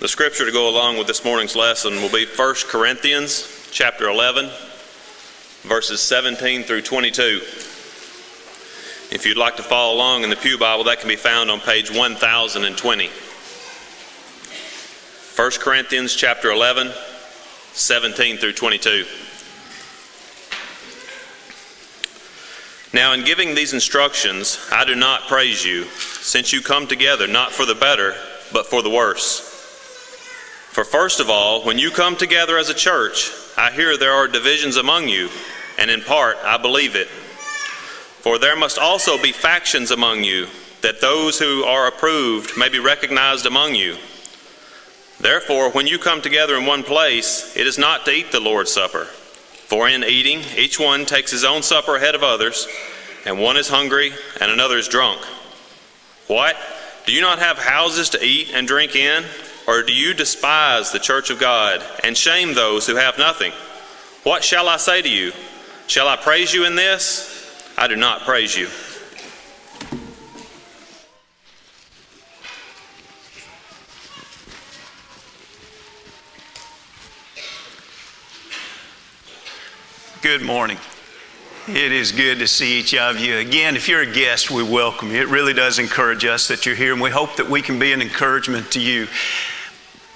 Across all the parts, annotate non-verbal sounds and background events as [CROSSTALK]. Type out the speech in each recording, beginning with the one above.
The scripture to go along with this morning's lesson will be 1 Corinthians chapter 11 verses 17 through 22. If you'd like to follow along in the Pew Bible, that can be found on page 1020. 1 Corinthians chapter 11 17 through 22. Now, in giving these instructions, I do not praise you, since you come together not for the better, but for the worse. For first of all, when you come together as a church, I hear there are divisions among you, and in part I believe it. For there must also be factions among you, that those who are approved may be recognized among you. Therefore, when you come together in one place, it is not to eat the Lord's Supper. For in eating, each one takes his own supper ahead of others, and one is hungry and another is drunk. What? Do you not have houses to eat and drink in? Or do you despise the church of God and shame those who have nothing? What shall I say to you? Shall I praise you in this? I do not praise you. Good morning. It is good to see each of you. Again, if you're a guest, we welcome you. It really does encourage us that you're here, and we hope that we can be an encouragement to you.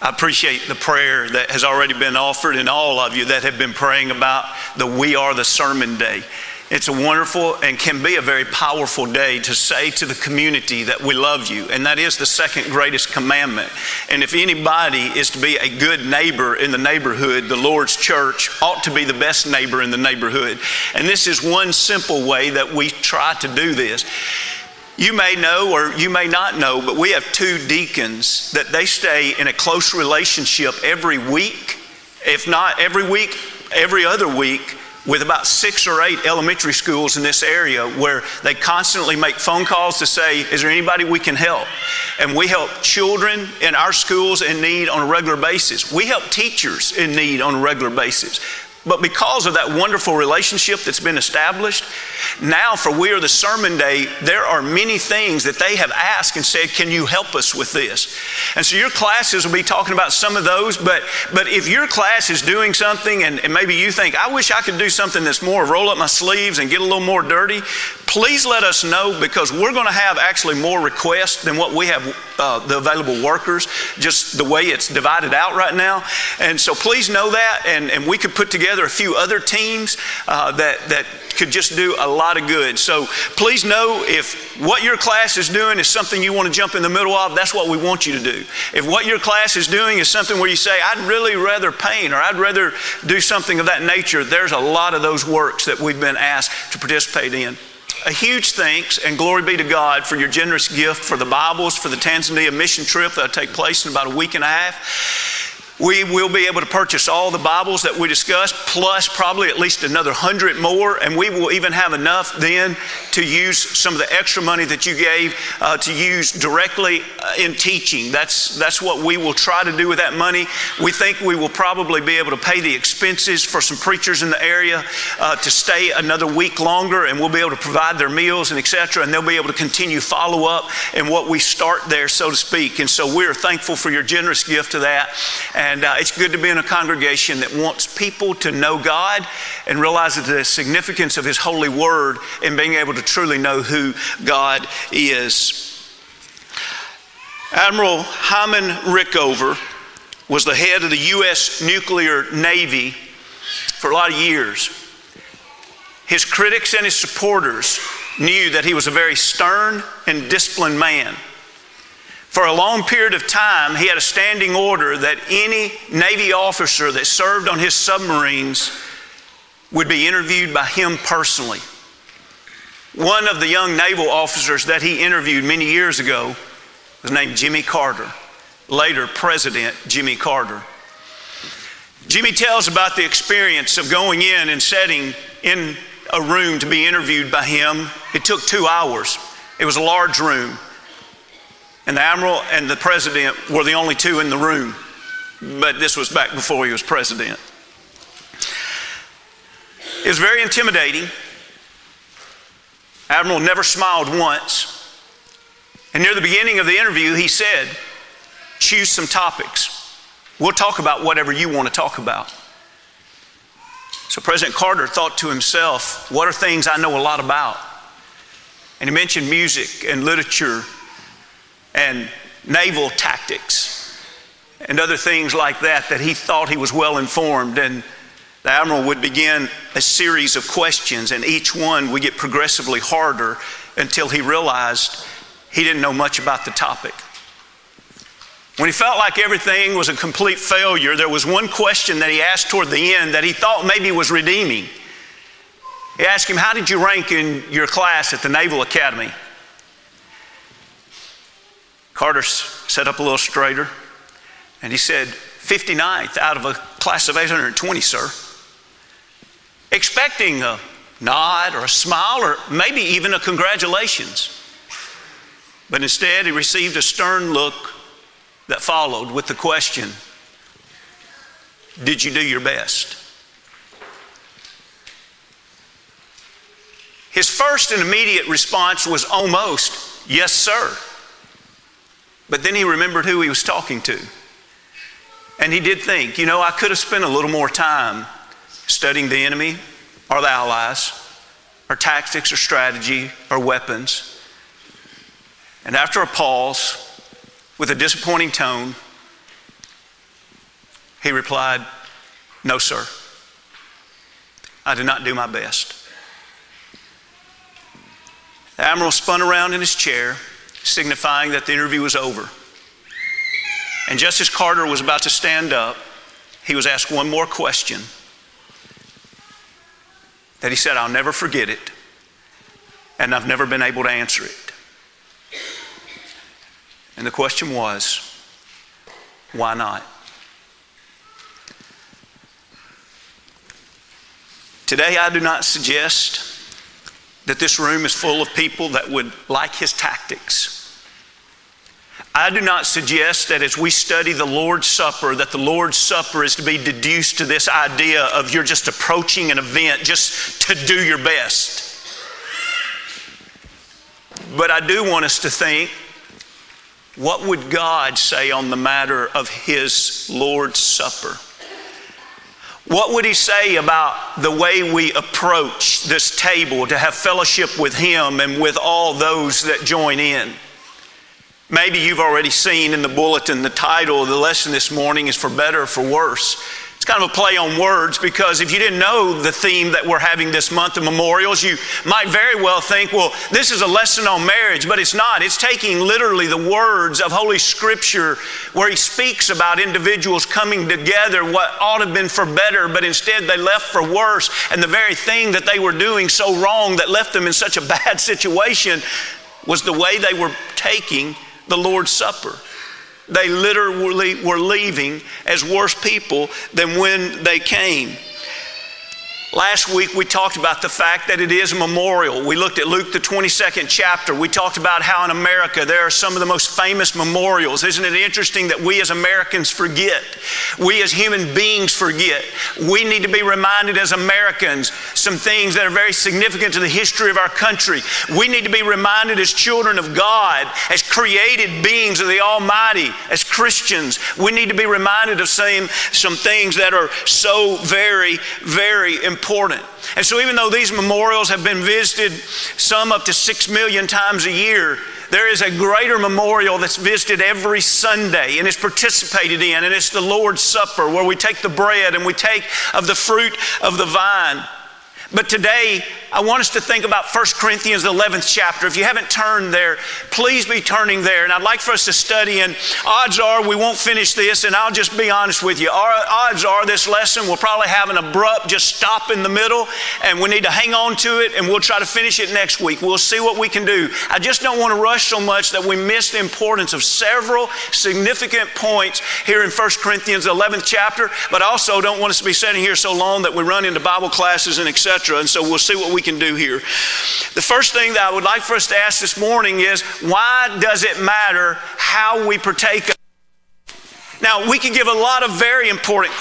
I appreciate the prayer that has already been offered, and all of you that have been praying about the We Are the Sermon Day. It's a wonderful and can be a very powerful day to say to the community that we love you. And that is the second greatest commandment. And if anybody is to be a good neighbor in the neighborhood, the Lord's church ought to be the best neighbor in the neighborhood. And this is one simple way that we try to do this. You may know or you may not know, but we have two deacons that they stay in a close relationship every week, if not every week, every other week with about six or eight elementary schools in this area where they constantly make phone calls to say, Is there anybody we can help? And we help children in our schools in need on a regular basis. We help teachers in need on a regular basis. But because of that wonderful relationship that's been established, now for We Are the Sermon Day, there are many things that they have asked and said, Can you help us with this? And so your classes will be talking about some of those, but, but if your class is doing something and, and maybe you think, I wish I could do something that's more roll up my sleeves and get a little more dirty, please let us know because we're going to have actually more requests than what we have uh, the available workers, just the way it's divided out right now. And so please know that, and, and we could put together a few other teams uh, that, that could just do a lot of good. So please know if what your class is doing is something you want to jump in the middle of, that's what we want you to do. If what your class is doing is something where you say, I'd really rather paint or I'd rather do something of that nature, there's a lot of those works that we've been asked to participate in a huge thanks and glory be to God for your generous gift for the Bibles, for the Tanzania mission trip that'll take place in about a week and a half. We will be able to purchase all the Bibles that we discussed, plus probably at least another hundred more, and we will even have enough then to use some of the extra money that you gave uh, to use directly uh, in teaching. That's, that's what we will try to do with that money. We think we will probably be able to pay the expenses for some preachers in the area uh, to stay another week longer, and we'll be able to provide their meals and etc. And they'll be able to continue follow up in what we start there, so to speak. And so we're thankful for your generous gift to that. And uh, it's good to be in a congregation that wants people to know God and realizes the significance of His holy word and being able to truly know who God is. Admiral Hyman Rickover was the head of the U.S. nuclear navy for a lot of years. His critics and his supporters knew that he was a very stern and disciplined man. For a long period of time, he had a standing order that any Navy officer that served on his submarines would be interviewed by him personally. One of the young naval officers that he interviewed many years ago was named Jimmy Carter, later President Jimmy Carter. Jimmy tells about the experience of going in and sitting in a room to be interviewed by him. It took two hours. It was a large room. And the admiral and the president were the only two in the room. But this was back before he was president. It was very intimidating. Admiral never smiled once. And near the beginning of the interview, he said, Choose some topics. We'll talk about whatever you want to talk about. So President Carter thought to himself, What are things I know a lot about? And he mentioned music and literature and naval tactics and other things like that that he thought he was well informed. And the admiral would begin a series of questions, and each one would get progressively harder until he realized he didn't know much about the topic. When he felt like everything was a complete failure, there was one question that he asked toward the end that he thought maybe was redeeming. He asked him, How did you rank in your class at the Naval Academy? Carter set up a little straighter and he said, 59th out of a class of 820, sir. Expecting a nod or a smile or maybe even a congratulations. But instead, he received a stern look that followed with the question Did you do your best? His first and immediate response was almost, Yes, sir. But then he remembered who he was talking to. And he did think, you know, I could have spent a little more time studying the enemy or the allies or tactics or strategy or weapons. And after a pause, with a disappointing tone, he replied, No, sir. I did not do my best. The admiral spun around in his chair, signifying that the interview was over. And just as Carter was about to stand up, he was asked one more question that he said, I'll never forget it, and I've never been able to answer it. And the question was, why not? Today, I do not suggest that this room is full of people that would like his tactics. I do not suggest that as we study the Lord's Supper, that the Lord's Supper is to be deduced to this idea of you're just approaching an event just to do your best. But I do want us to think what would God say on the matter of His Lord's Supper? What would He say about the way we approach this table to have fellowship with Him and with all those that join in? Maybe you've already seen in the bulletin the title of the lesson this morning is For Better or For Worse. It's kind of a play on words because if you didn't know the theme that we're having this month of memorials, you might very well think, well, this is a lesson on marriage, but it's not. It's taking literally the words of Holy Scripture where He speaks about individuals coming together, what ought to have been for better, but instead they left for worse. And the very thing that they were doing so wrong that left them in such a [LAUGHS] bad situation was the way they were taking the Lord's Supper. They literally were leaving as worse people than when they came. Last week we talked about the fact that it is a memorial. We looked at Luke, the 22nd chapter. We talked about how in America there are some of the most famous memorials. Isn't it interesting that we as Americans forget? We as human beings forget. We need to be reminded as Americans some things that are very significant to the history of our country. We need to be reminded as children of God, as created beings of the Almighty, as Christians. We need to be reminded of some, some things that are so very, very important important. And so, even though these memorials have been visited some up to six million times a year, there is a greater memorial that's visited every Sunday and is participated in, and it's the Lord's Supper where we take the bread and we take of the fruit of the vine. But today, I want us to think about 1 Corinthians, the 11th chapter. If you haven't turned there, please be turning there. And I'd like for us to study, and odds are we won't finish this, and I'll just be honest with you. Our odds are this lesson will probably have an abrupt just stop in the middle, and we need to hang on to it, and we'll try to finish it next week. We'll see what we can do. I just don't want to rush so much that we miss the importance of several significant points here in 1 Corinthians, 11th chapter, but also don't want us to be sitting here so long that we run into Bible classes and etc. And so we'll see what we can do here. The first thing that I would like for us to ask this morning is why does it matter how we partake of now, we can give a lot of very important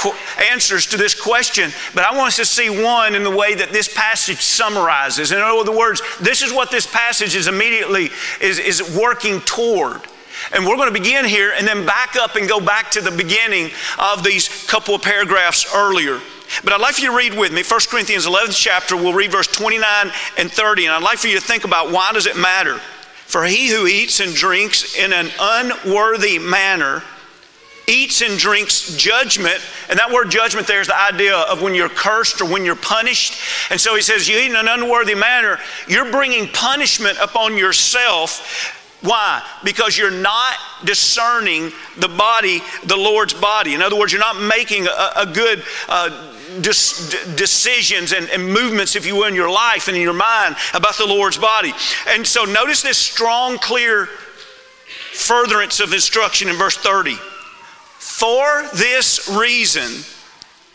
answers to this question, but I want us to see one in the way that this passage summarizes. In other words, this is what this passage is immediately is, is working toward. And we're going to begin here and then back up and go back to the beginning of these couple of paragraphs earlier. But I'd like for you to read with me 1 Corinthians 11th chapter. We'll read verse 29 and 30. And I'd like for you to think about why does it matter? For he who eats and drinks in an unworthy manner eats and drinks judgment. And that word judgment there is the idea of when you're cursed or when you're punished. And so he says, You eat in an unworthy manner, you're bringing punishment upon yourself. Why? Because you're not discerning the body, the Lord's body. In other words, you're not making a, a good uh, decisions and, and movements, if you will, in your life and in your mind about the Lord's body. And so notice this strong, clear furtherance of instruction in verse 30. For this reason,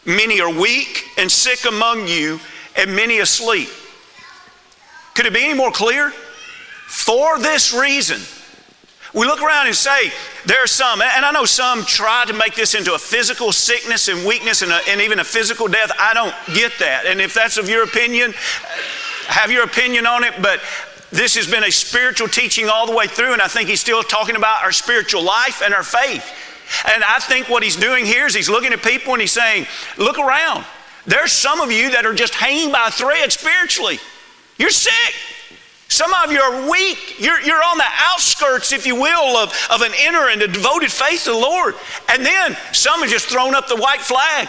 many are weak and sick among you, and many asleep. Could it be any more clear? For this reason. We look around and say, there are some, and I know some try to make this into a physical sickness and weakness and, a, and even a physical death. I don't get that. And if that's of your opinion, have your opinion on it, but this has been a spiritual teaching all the way through, and I think he's still talking about our spiritual life and our faith. And I think what he's doing here is he's looking at people and he's saying, Look around. There's some of you that are just hanging by a thread spiritually. You're sick. Some of you are weak. You're, you're on the outskirts, if you will, of, of an inner and a devoted faith to the Lord. And then some have just thrown up the white flag.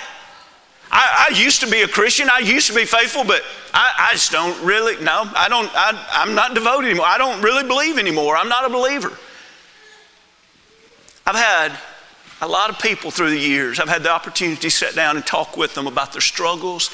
I, I used to be a Christian. I used to be faithful, but I, I just don't really, no, I don't, I, I'm not devoted anymore. I don't really believe anymore. I'm not a believer. I've had a lot of people through the years, I've had the opportunity to sit down and talk with them about their struggles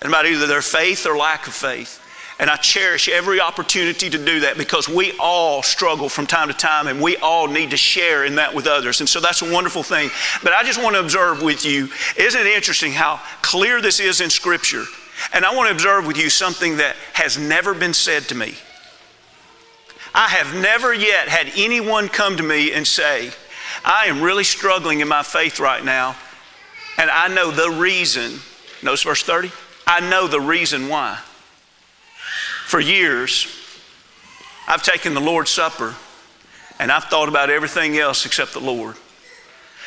and about either their faith or lack of faith. And I cherish every opportunity to do that because we all struggle from time to time and we all need to share in that with others. And so that's a wonderful thing. But I just want to observe with you isn't it interesting how clear this is in Scripture? And I want to observe with you something that has never been said to me. I have never yet had anyone come to me and say, I am really struggling in my faith right now, and I know the reason. Notice verse 30. I know the reason why. For years, I've taken the Lord's Supper and I've thought about everything else except the Lord.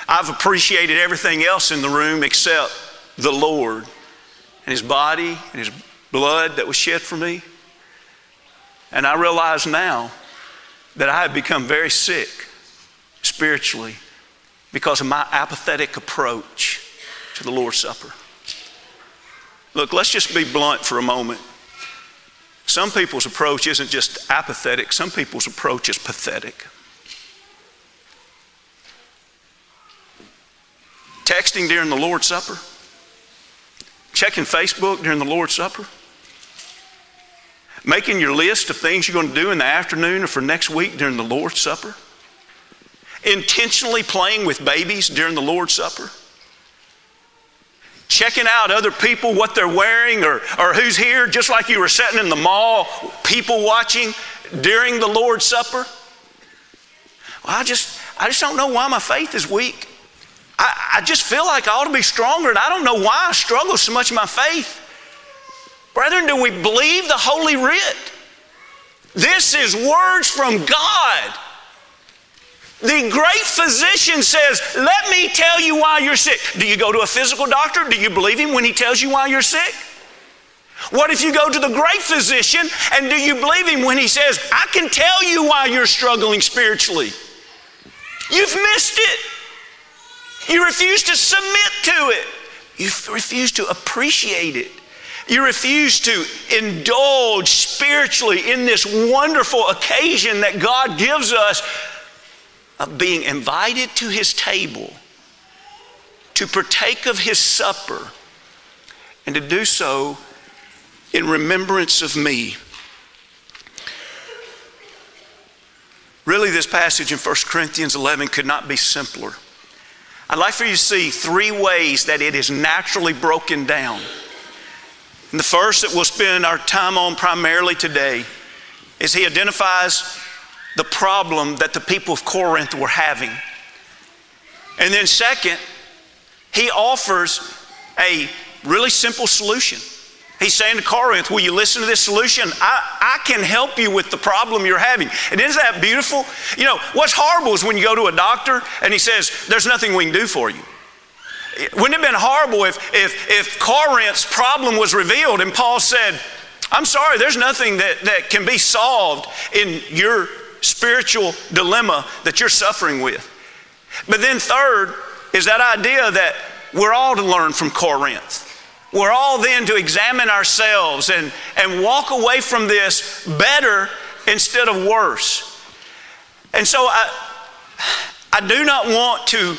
I've appreciated everything else in the room except the Lord and His body and His blood that was shed for me. And I realize now that I have become very sick spiritually because of my apathetic approach to the Lord's Supper. Look, let's just be blunt for a moment. Some people's approach isn't just apathetic, some people's approach is pathetic. Texting during the Lord's Supper, checking Facebook during the Lord's Supper, making your list of things you're going to do in the afternoon or for next week during the Lord's Supper, intentionally playing with babies during the Lord's Supper checking out other people, what they're wearing, or, or who's here, just like you were sitting in the mall, people watching during the Lord's Supper? Well, I just, I just don't know why my faith is weak. I, I just feel like I ought to be stronger, and I don't know why I struggle so much in my faith. Brethren, do we believe the Holy Writ? This is words from God. The great physician says, Let me tell you why you're sick. Do you go to a physical doctor? Do you believe him when he tells you why you're sick? What if you go to the great physician and do you believe him when he says, I can tell you why you're struggling spiritually? You've missed it. You refuse to submit to it. You refuse to appreciate it. You refuse to indulge spiritually in this wonderful occasion that God gives us of being invited to his table to partake of his supper and to do so in remembrance of me. Really, this passage in 1 Corinthians 11 could not be simpler. I'd like for you to see three ways that it is naturally broken down. And the first that we'll spend our time on primarily today is he identifies the problem that the people of Corinth were having. And then, second, he offers a really simple solution. He's saying to Corinth, Will you listen to this solution? I, I can help you with the problem you're having. And isn't that beautiful? You know, what's horrible is when you go to a doctor and he says, There's nothing we can do for you. Wouldn't it have been horrible if, if, if Corinth's problem was revealed and Paul said, I'm sorry, there's nothing that, that can be solved in your spiritual dilemma that you're suffering with. But then, third, is that idea that we're all to learn from Corinth. We're all then to examine ourselves and, and walk away from this better instead of worse. And so I, I do not want to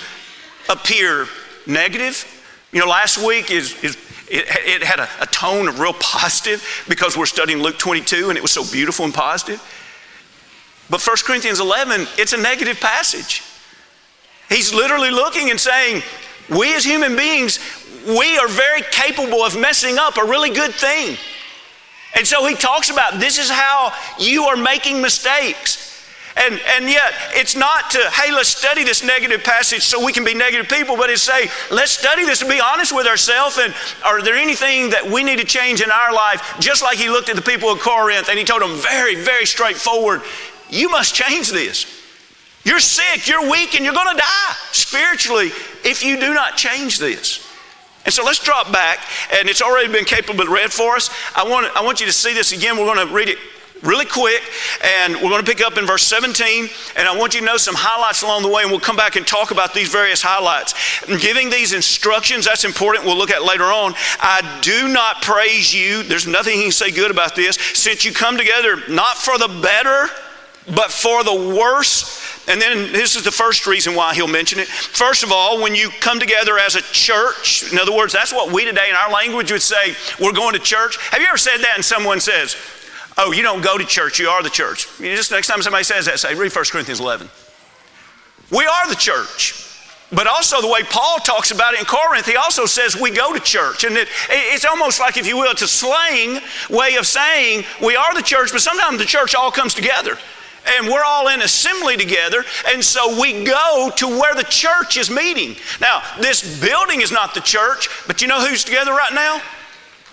appear negative. You know, last week is, is it, it had a, a tone of real [LAUGHS] positive because we're studying Luke 22 and it was so beautiful and positive. But 1 Corinthians 11, it's a negative passage. He's literally looking and saying, we as human beings, we are very capable of messing up a really good thing. And so he talks about this is how you are making mistakes. And, and yet, it's not to, hey, let's study this negative passage so we can be negative people, but it's say, let's study this and be honest with ourselves. And are there anything that we need to change in our life? Just like he looked at the people of Corinth and he told them very, very straightforward, you must change this. You're sick, you're weak, and you're going to die spiritually if you do not change this. And so let's drop back, and it's already been capable read for us. I want, I want you to see this again. We're going to read it really quick, and we're going to pick up in verse 17. And I want you to know some highlights along the way, and we'll come back and talk about these various highlights. And giving these instructions, that's important, we'll look at later on. I do not praise you. There's nothing he can say good about this. Since you come together not for the better, but for the worse and then this is the first reason why he'll mention it. First of all, when you come together as a church, in other words, that's what we today in our language would say, we're going to church. Have you ever said that and someone says, oh, you don't go to church, you are the church? You just next time somebody says that, say, read 1 Corinthians 11. We are the church. But also, the way Paul talks about it in Corinth, he also says we go to church. And it, it's almost like, if you will, it's a slang way of saying we are the church, but sometimes the church all comes together and we're all in assembly together, and so we go to where the church is meeting. Now, this building is not the church, but you know who's together right now?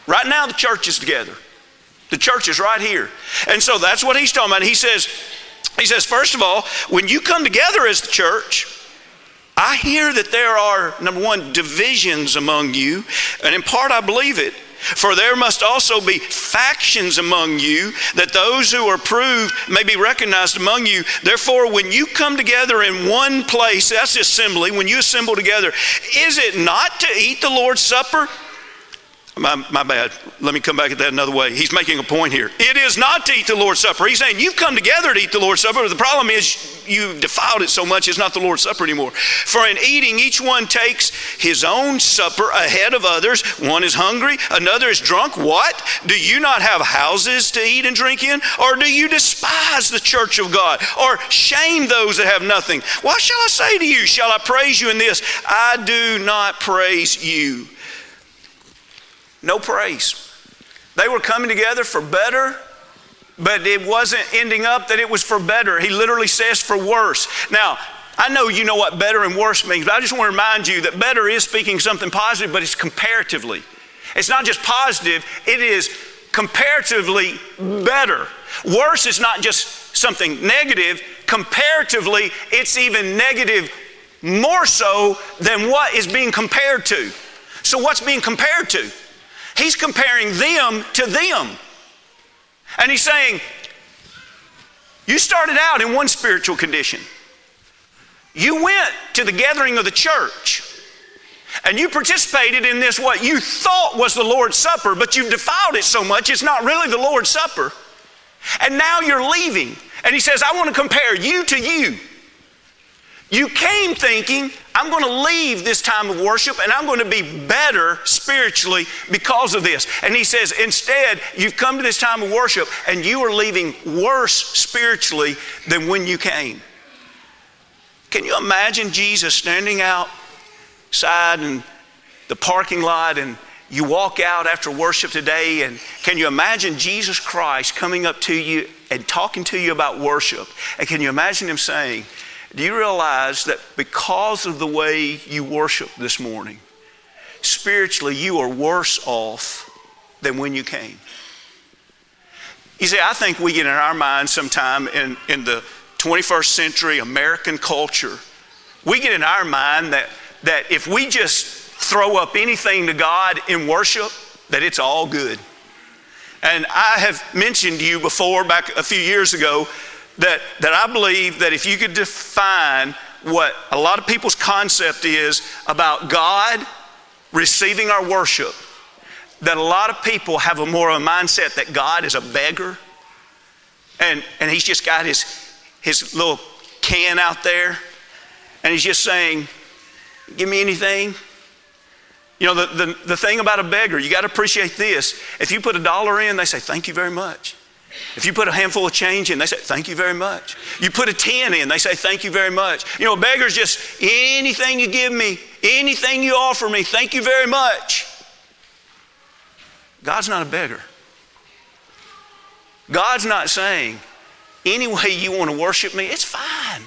Right now, the church is together. The church is right here. And so that's what he's talking about. He says, he says, first of all, when you come together as the church, I hear that there are, number one, divisions among you, and in part I believe it. For there must also be factions among you, that those who are proved may be recognized among you. Therefore, when you come together in one place, that's assembly, when you assemble together, is it not to eat the Lord's Supper? My, my bad. Let me come back at that another way. He's making a point here. It is not to eat the Lord's Supper. He's saying you've come together to eat the Lord's Supper. The problem is you defiled it so much it's not the Lord's Supper anymore. For in eating, each one takes his own supper ahead of others. One is hungry, another is drunk. What? Do you not have houses to eat and drink in? Or do you despise the church of God? Or shame those that have nothing? What shall I say to you? Shall I praise you in this? I do not praise you no praise. They were coming together for better, but it wasn't ending up that it was for better. He literally says for worse. Now, I know you know what better and worse means, but I just want to remind you that better is speaking something positive, but it's comparatively. It's not just positive, it is comparatively better. Worse is not just something negative, comparatively, it's even negative more so than what is being compared to. So, what's being compared to? He's comparing them to them. And he's saying, You started out in one spiritual condition. You went to the gathering of the church. And you participated in this, what you thought was the Lord's Supper, but you've defiled it so much, it's not really the Lord's Supper. And now you're leaving. And he says, I want to compare you to you. You came thinking, I'm going to leave this time of worship and I'm going to be better spiritually because of this. And he says, instead, you've come to this time of worship and you are leaving worse spiritually than when you came. Can you imagine Jesus standing outside in the parking lot and you walk out after worship today and can you imagine Jesus Christ coming up to you and talking to you about worship? And can you imagine him saying, do you realize that because of the way you worship this morning, spiritually you are worse off than when you came. You see, I think we get in our minds sometime in, in the 21st century American culture, we get in our mind that, that if we just throw up anything to God in worship, that it's all good. And I have mentioned to you before, back a few years ago, that, that I believe that if you could define what a lot of people's concept is about God receiving our worship, that a lot of people have a more of a mindset that God is a beggar and, and he's just got his, his little can out there and he's just saying, Give me anything. You know, the, the, the thing about a beggar, you got to appreciate this. If you put a dollar in, they say, Thank you very much. If you put a handful of change in, they say, Thank you very much. You put a 10 in, they say, Thank you very much. You know, beggar's just anything you give me, anything you offer me, thank you very much. God's not a beggar. God's not saying, any way you want to worship me, it's fine.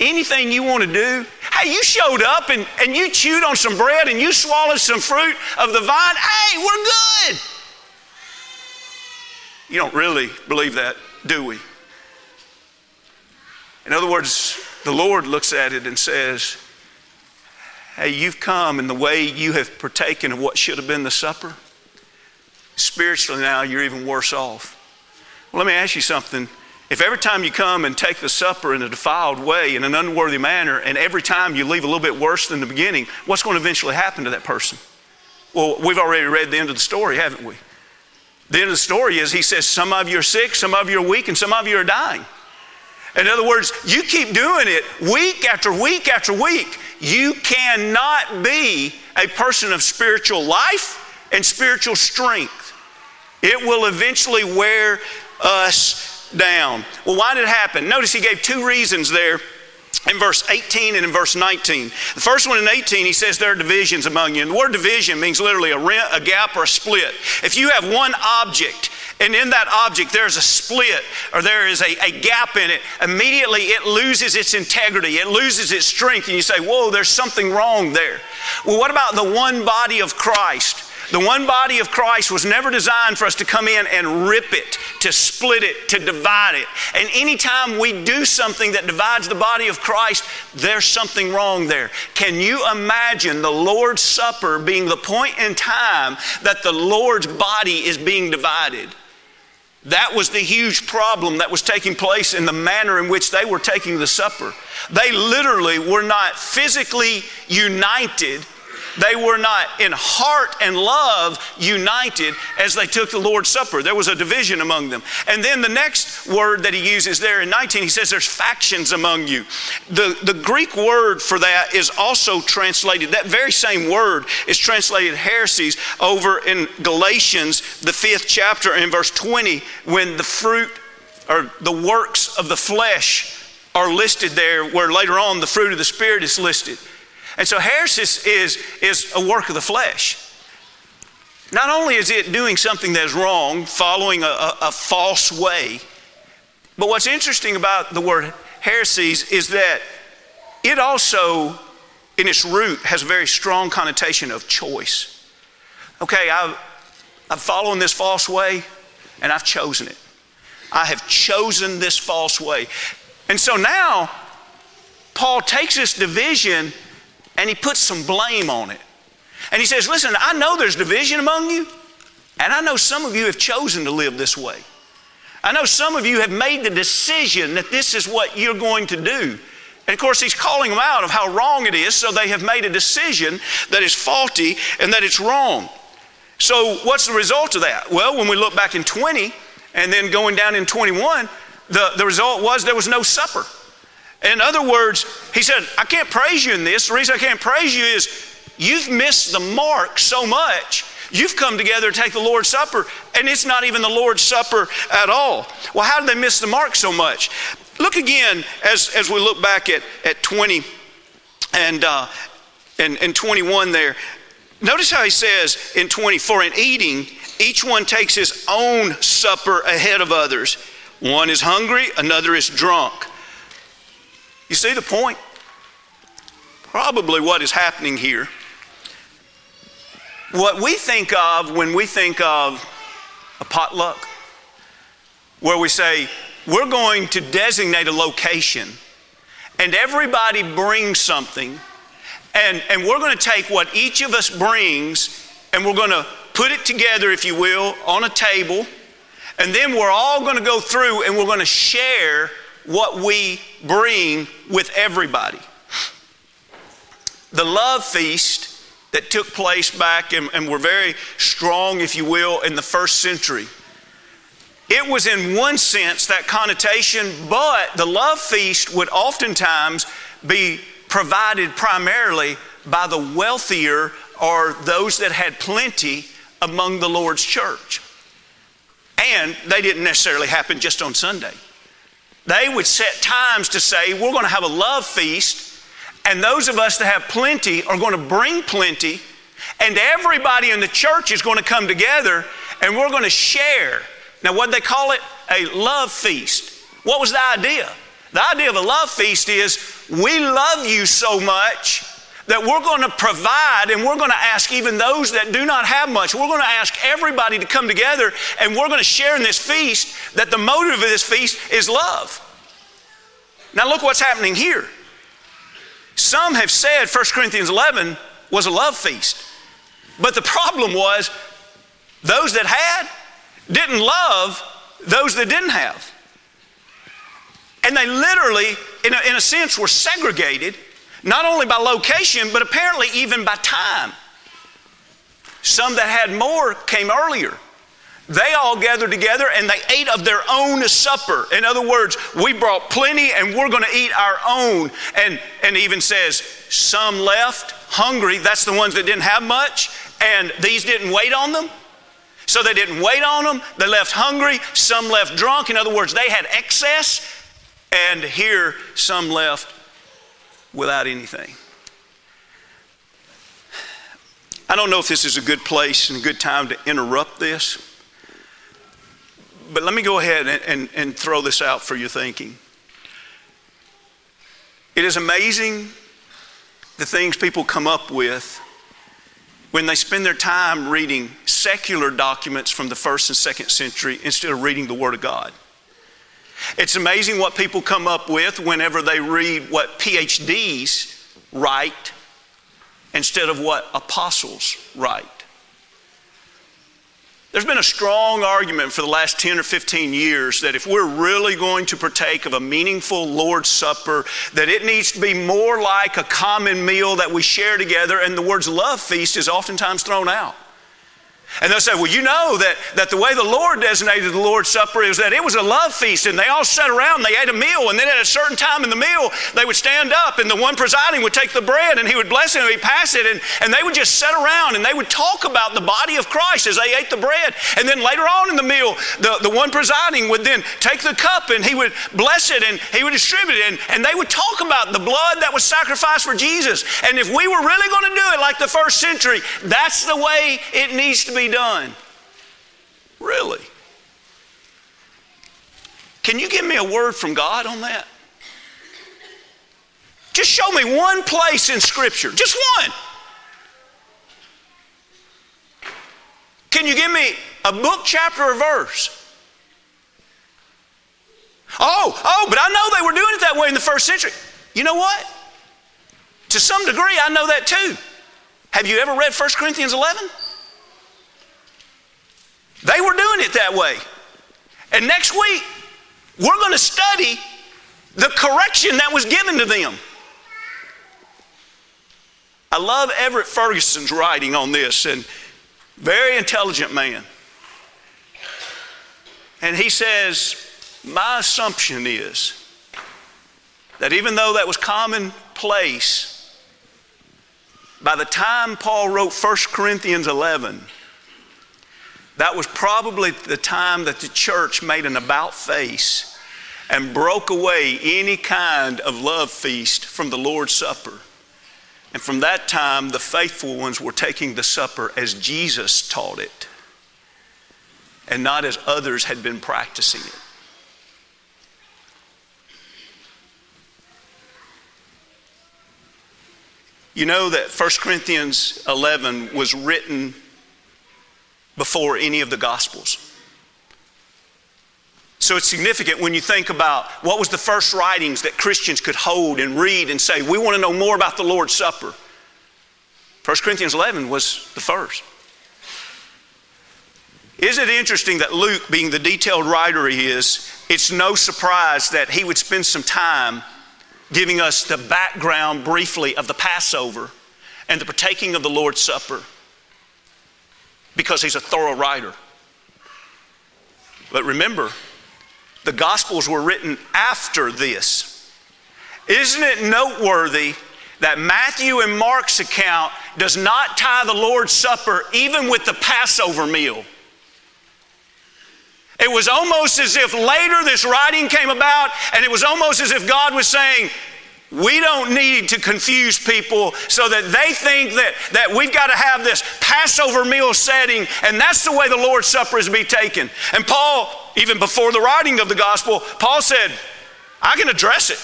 Anything you want to do. Hey, you showed up and, and you chewed on some bread and you swallowed some fruit of the vine. Hey, we're good. You don't really believe that, do we? In other words, the Lord looks at it and says, Hey, you've come in the way you have partaken of what should have been the supper. Spiritually, now you're even worse off. Well, let me ask you something. If every time you come and take the supper in a defiled way, in an unworthy manner, and every time you leave a little bit worse than the beginning, what's going to eventually happen to that person? Well, we've already read the end of the story, haven't we? The end of the story is he says, Some of you are sick, some of you are weak, and some of you are dying. In other words, you keep doing it week after week after week. You cannot be a person of spiritual life and spiritual strength. It will eventually wear us down. Well, why did it happen? Notice he gave two reasons there in verse 18 and in verse 19. The first one in 18, he says there are divisions among you. And the word division means literally a rent, a gap, or a split. If you have one object, and in that object there's a split or there is a, a gap in it, immediately it loses its integrity, it loses its strength, and you say, Whoa, there's something wrong there. Well, what about the one body of Christ? The one body of Christ was never designed for us to come in and rip it, to split it, to divide it. And anytime we do something that divides the body of Christ, there's something wrong there. Can you imagine the Lord's Supper being the point in time that the Lord's body is being divided? That was the huge problem that was taking place in the manner in which they were taking the supper. They literally were not physically united they were not in heart and love united as they took the Lord's Supper. There was a division among them. And then the next word that he uses there in 19, he says there's factions among you. The, the Greek word for that is also translated, that very same word is translated heresies over in Galatians, the fifth chapter, in verse 20, when the fruit or the works of the flesh are listed there, where later on the fruit of the Spirit is listed. And so heresy is, is a work of the flesh. Not only is it doing something that's wrong, following a, a, a false way, but what's interesting about the word heresies is that it also, in its root, has a very strong connotation of choice. Okay, I've, I'm following this false way, and I've chosen it. I have chosen this false way. And so now, Paul takes this division and he puts some blame on it. And he says, Listen, I know there's division among you, and I know some of you have chosen to live this way. I know some of you have made the decision that this is what you're going to do. And of course, he's calling them out of how wrong it is, so they have made a decision that is faulty and that it's wrong. So, what's the result of that? Well, when we look back in 20 and then going down in 21, the, the result was there was no supper. In other words, he said, I can't praise you in this. The reason I can't praise you is you've missed the mark so much. You've come together to take the Lord's Supper, and it's not even the Lord's Supper at all. Well, how did they miss the mark so much? Look again as, as we look back at, at 20 and, uh, and, and 21 there. Notice how he says in 24, in eating, each one takes his own supper ahead of others. One is hungry, another is drunk. You see the point? Probably what is happening here what we think of when we think of a potluck, where we say, we're going to designate a location and everybody brings something, and, and we're going to take what each of us brings and we're going to put it together, if you will, on a table, and then we're all going to go through and we're going to share what we bring with everybody. The love feast that took place back and, and were very strong, if you will, in the first century. It was in one sense that connotation, but the love feast would oftentimes be provided primarily by the wealthier or those that had plenty among the Lord's church. And they didn't necessarily happen just on Sunday. They would set times to say, we're going to have a love feast and those of us that have plenty are going to bring plenty, and everybody in the church is going to come together and we're going to share. Now, what they call it? A love feast. What was the idea? The idea of a love feast is we love you so much that we're going to provide and we're going to ask even those that do not have much, we're going to ask everybody to come together and we're going to share in this feast that the motive of this feast is love. Now, look what's happening here. Some have said 1 Corinthians 11 was a love feast. But the problem was those that had didn't love those that didn't have. And they literally, in a, in a sense, were segregated, not only by location, but apparently even by time. Some that had more came earlier. They all gathered together and they ate of their own supper. In other words, we brought plenty and we're going to eat our own. And, and even says, some left hungry. That's the ones that didn't have much. And these didn't wait on them. So they didn't wait on them. They left hungry. Some left drunk. In other words, they had excess. And here, some left without anything. I don't know if this is a good place and a good time to interrupt this. But let me go ahead and, and, and throw this out for your thinking. It is amazing the things people come up with when they spend their time reading secular documents from the first and second century instead of reading the Word of God. It's amazing what people come up with whenever they read what PhDs write instead of what apostles write. There's been a strong argument for the last 10 or 15 years that if we're really going to partake of a meaningful Lord's Supper, that it needs to be more like a common meal that we share together, and the words love feast is oftentimes thrown out. And they'll say, well, you know that, that the way the Lord designated the Lord's Supper is that it was a love feast, and they all sat around, and they ate a meal, and then at a certain time in the meal, they would stand up, and the one presiding would take the bread, and he would bless it, and he'd pass it, and, and they would just sit around, and they would talk about the body of Christ as they ate the bread. And then later on in the meal, the, the one presiding would then take the cup, and he would bless it, and he would distribute it, and, and they would talk about the blood that was sacrificed for Jesus. And if we were really going to do it like the first century, that's the way it needs to be done. Really? Can you give me a word from God on that? Just show me one place in Scripture, just one. Can you give me a book, chapter, or verse? Oh, oh, but I know they were doing it that way in the first century. You know what? To some degree, I know that too. Have you ever read 1 Corinthians 11? They were doing it that way. And next week, we're going to study the correction that was given to them. I love Everett Ferguson's writing on this, and very intelligent man. And he says, My assumption is that even though that was commonplace, by the time Paul wrote 1 Corinthians 11, that was probably the time that the church made an about face and broke away any kind of love feast from the Lord's Supper. And from that time, the faithful ones were taking the supper as Jesus taught it and not as others had been practicing it. You know that 1 Corinthians 11 was written before any of the Gospels. So it's significant when you think about what was the first writings that Christians could hold and read and say, we want to know more about the Lord's Supper. 1 Corinthians 11 was the first. Isn't it interesting that Luke, being the detailed writer he is, it's no surprise that he would spend some time giving us the background briefly of the Passover and the partaking of the Lord's Supper because he's a thorough writer. But remember, the Gospels were written after this. Isn't it noteworthy that Matthew and Mark's account does not tie the Lord's Supper even with the Passover meal? It was almost as if later this writing came about, and it was almost as if God was saying, we don't need to confuse people so that they think that, that we've got to have this Passover meal setting, and that's the way the Lord's Supper is to be taken. And Paul, even before the writing of the gospel, Paul said, I can address it.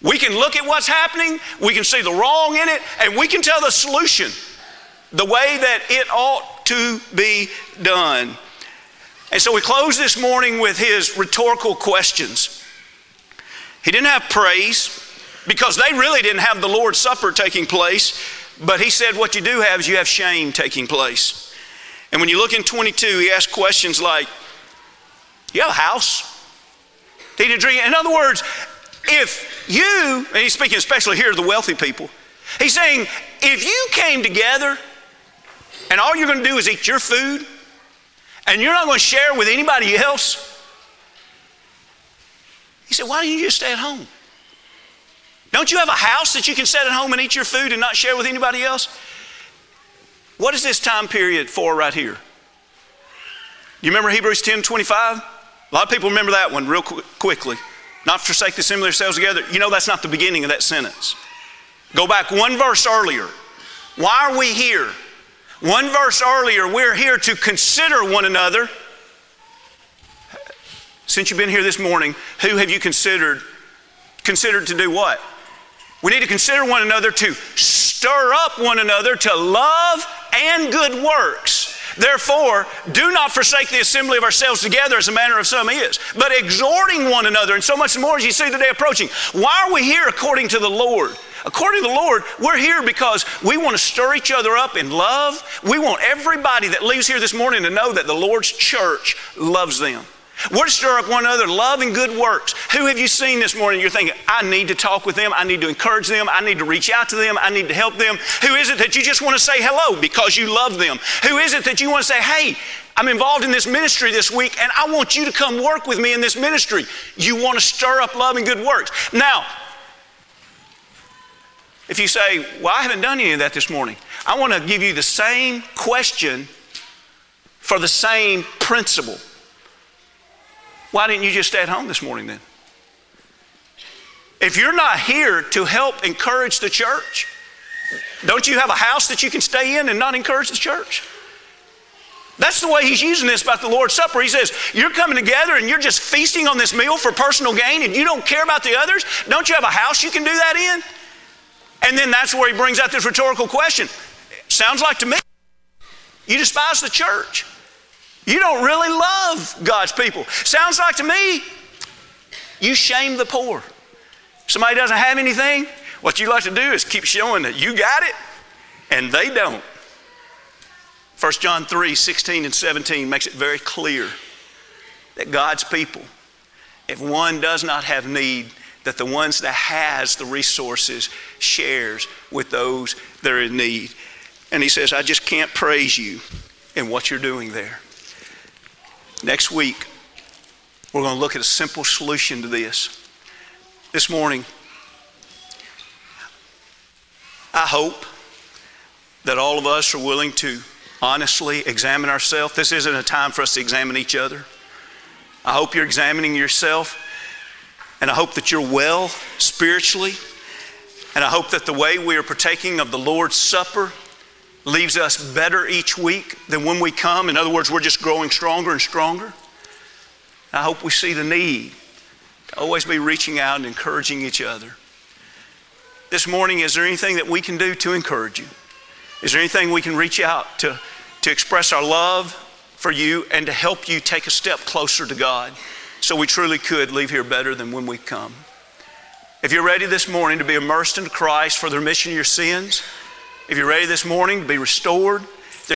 We can look at what's happening, we can see the wrong in it, and we can tell the solution, the way that it ought to be done. And so we close this morning with his rhetorical questions. He didn't have praise because they really didn't have the Lord's Supper taking place, but he said, What you do have is you have shame taking place. And when you look in 22, he asked questions like, You have a house? Did you drink? In other words, if you, and he's speaking especially here to the wealthy people, he's saying, if you came together and all you're going to do is eat your food and you're not going to share with anybody else? He said, Why don't you just stay at home? Don't you have a house that you can sit at home and eat your food and not share with anybody else? What is this time period for right here? You remember Hebrews 10 25? A lot of people remember that one real qu- quickly. Not forsake the assembly yourselves together. You know that's not the beginning of that sentence. Go back one verse earlier. Why are we here? One verse earlier, we're here to consider one another. Since you've been here this morning, who have you considered considered to do what? We need to consider one another to stir up one another to love and good works. Therefore, do not forsake the assembly of ourselves together as a manner of some is, but exhorting one another, and so much more as you see the day approaching. Why are we here according to the Lord? According to the Lord, we're here because we want to stir each other up in love. We want everybody that leaves here this morning to know that the Lord's church loves them. We're to stir up one another, love and good works. Who have you seen this morning? You're thinking, I need to talk with them. I need to encourage them. I need to reach out to them. I need to help them. Who is it that you just want to say hello because you love them? Who is it that you want to say, hey, I'm involved in this ministry this week and I want you to come work with me in this ministry? You want to stir up love and good works. Now, if you say, Well, I haven't done any of that this morning, I want to give you the same question for the same principle. Why didn't you just stay at home this morning then? If you're not here to help encourage the church, don't you have a house that you can stay in and not encourage the church? That's the way he's using this about the Lord's Supper. He says, You're coming together and you're just feasting on this meal for personal gain and you don't care about the others. Don't you have a house you can do that in? And then that's where he brings out this rhetorical question. Sounds like to me, you despise the church. You don't really love God's people. Sounds like to me, you shame the poor. Somebody doesn't have anything, what you like to do is keep showing that you got it and they don't. 1 John 3 16 and 17 makes it very clear that God's people, if one does not have need, that the ones that has the resources shares with those that are in need. And he says, I just can't praise you in what you're doing there. Next week, we're going to look at a simple solution to this. This morning, I hope that all of us are willing to honestly examine ourselves. This isn't a time for us to examine each other. I hope you're examining yourself and I hope that you're well spiritually. And I hope that the way we are partaking of the Lord's Supper leaves us better each week than when we come. In other words, we're just growing stronger and stronger. I hope we see the need to always be reaching out and encouraging each other. this morning, is there anything that we can do to encourage you? Is there anything we can reach out to, to express our love for you and to help you take a step closer to God so we truly could leave here better than when we come? If you're ready this morning to be immersed into Christ for the remission of your sins, if you're ready this morning to be restored,